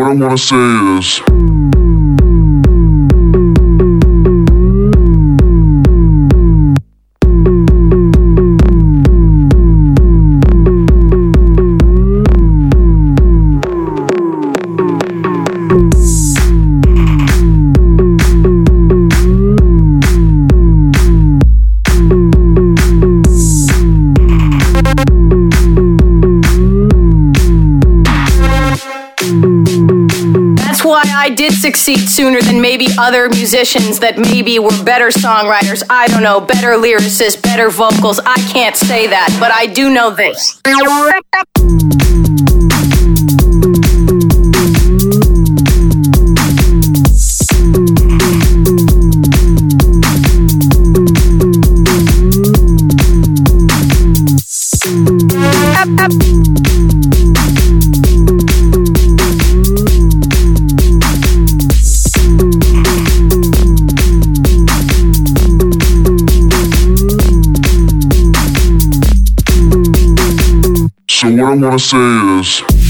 what I wanna say is. Succeed sooner than maybe other musicians that maybe were better songwriters. I don't know, better lyricists, better vocals. I can't say that, but I do know this. So what I wanna say is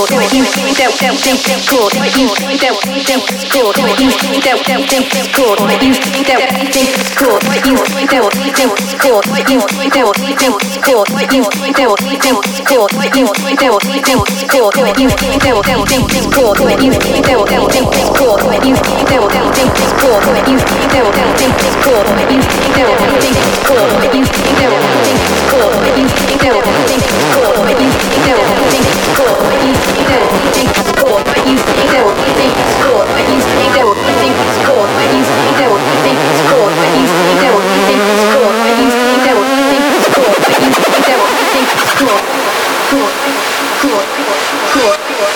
cool, think that think that's cool, think that think that's cool, think that think that's cool, think that think that's cool, think that think that's cool, think that think that's cool, think that think that's cool, think that think that's cool, think that think that's cool, think that think that's cool, think that think that's cool, think that think that's cool, think that think that's cool, think that think that's cool.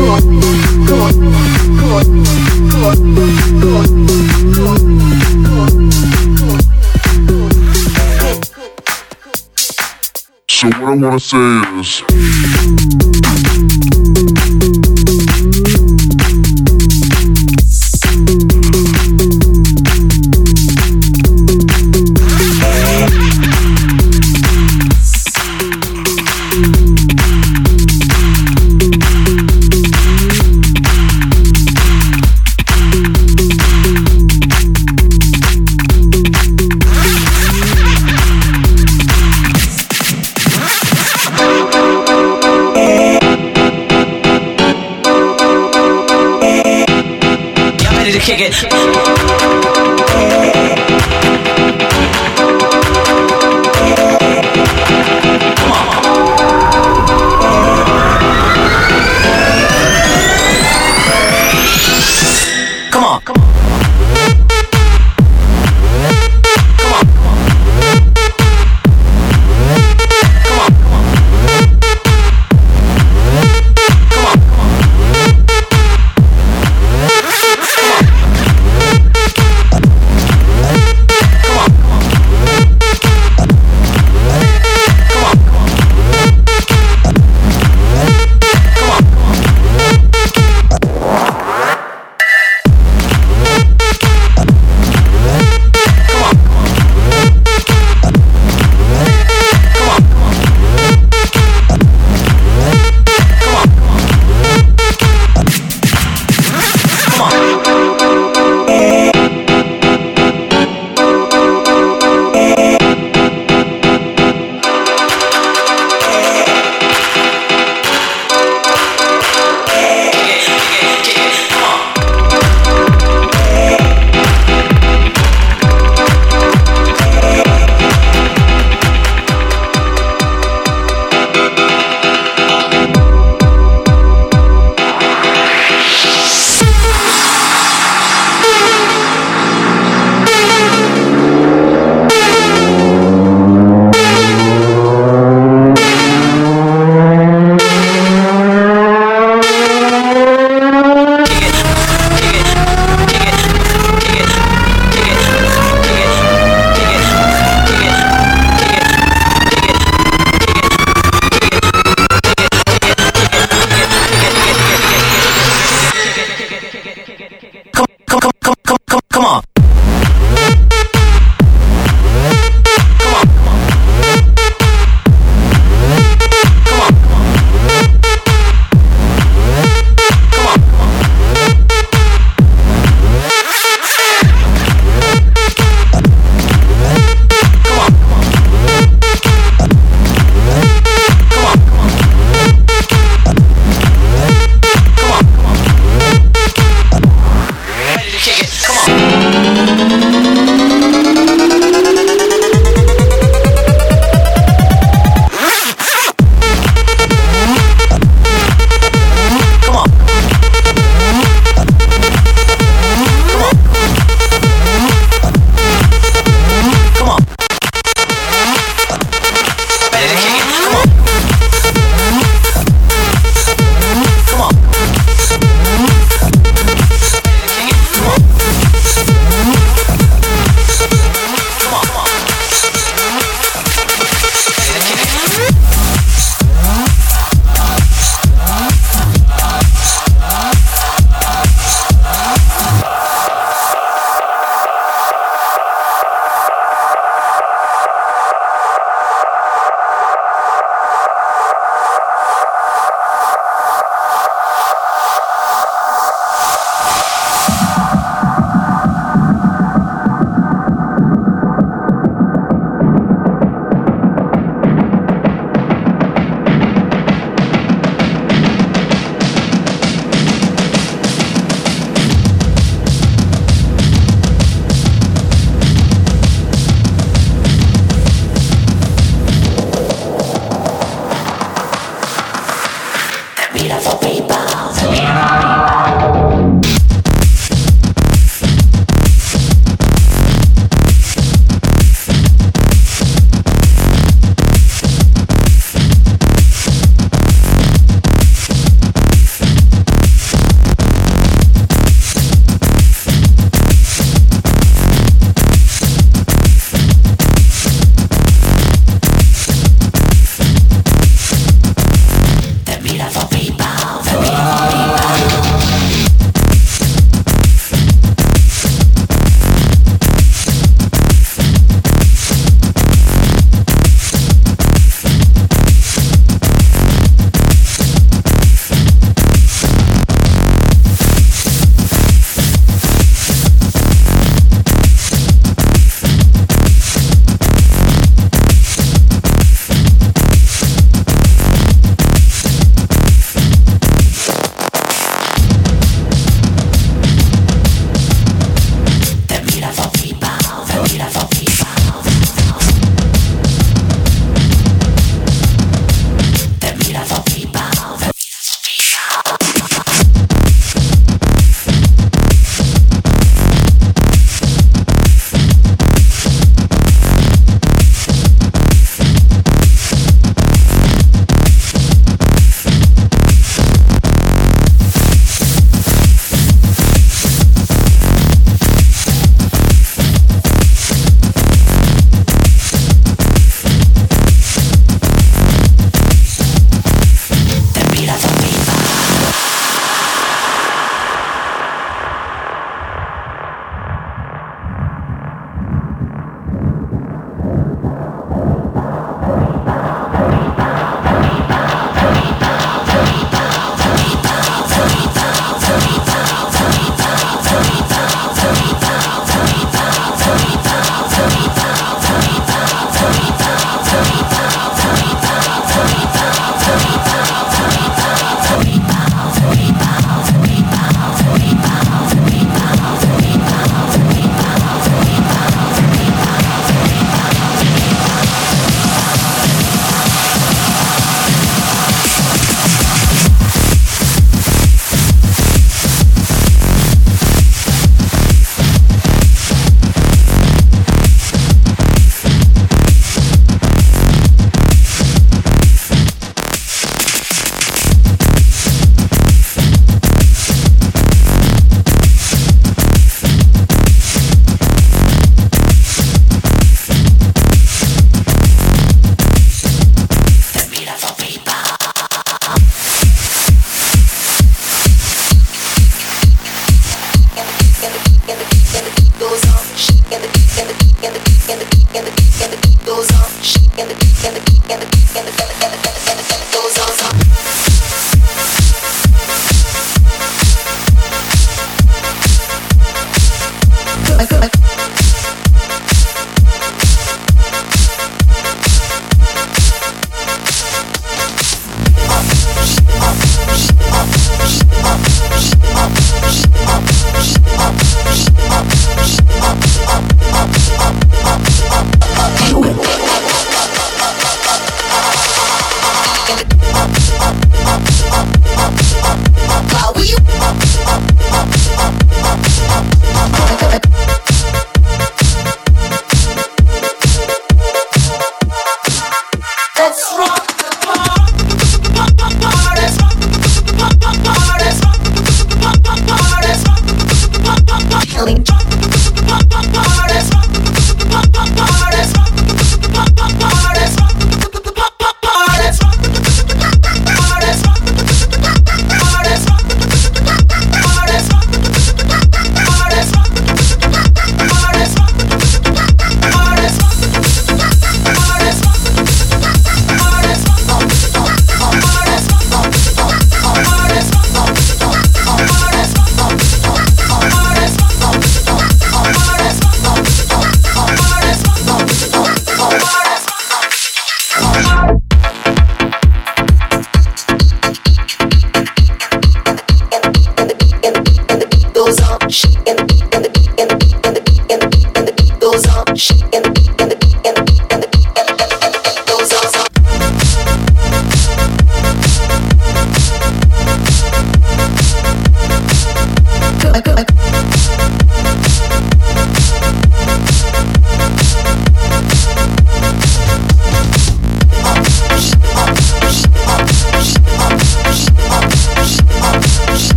So what I wanna say is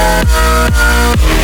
Thank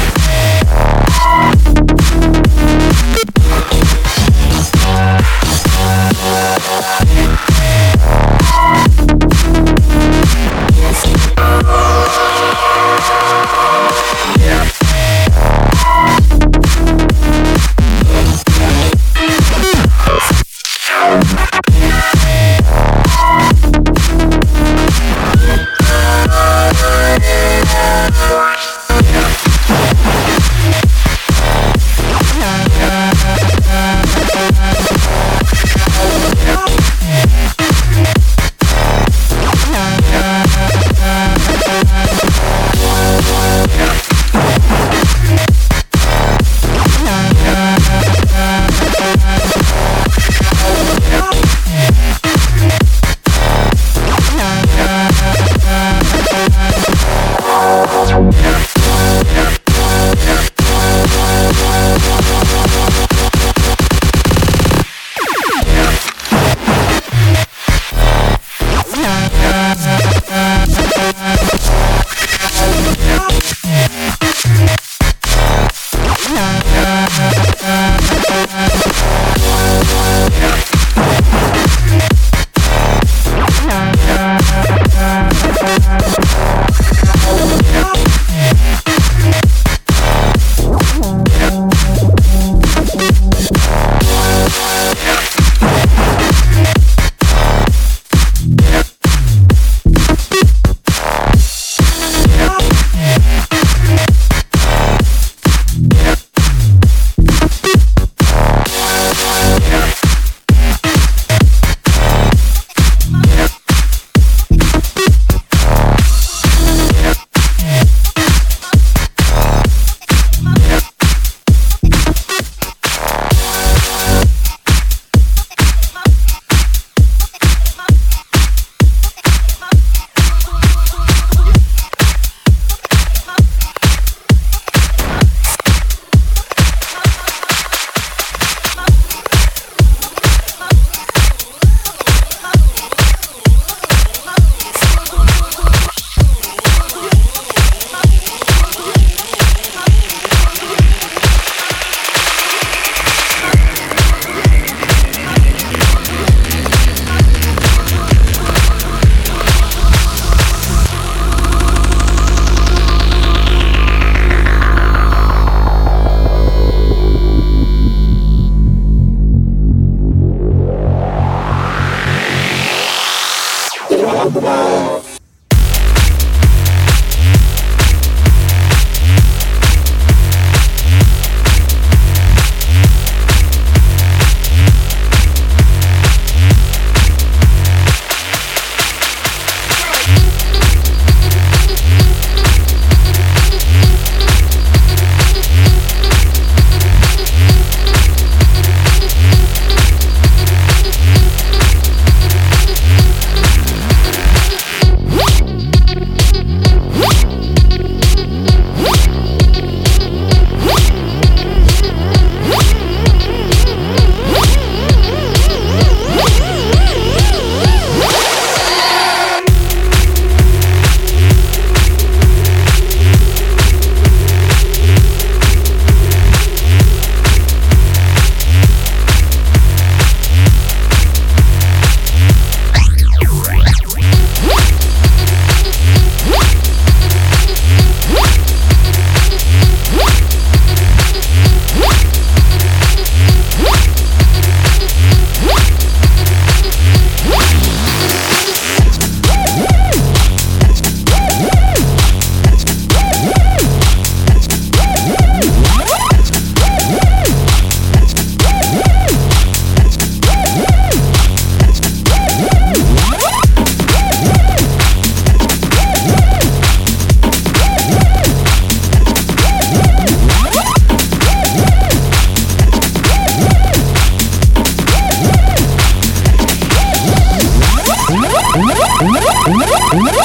What?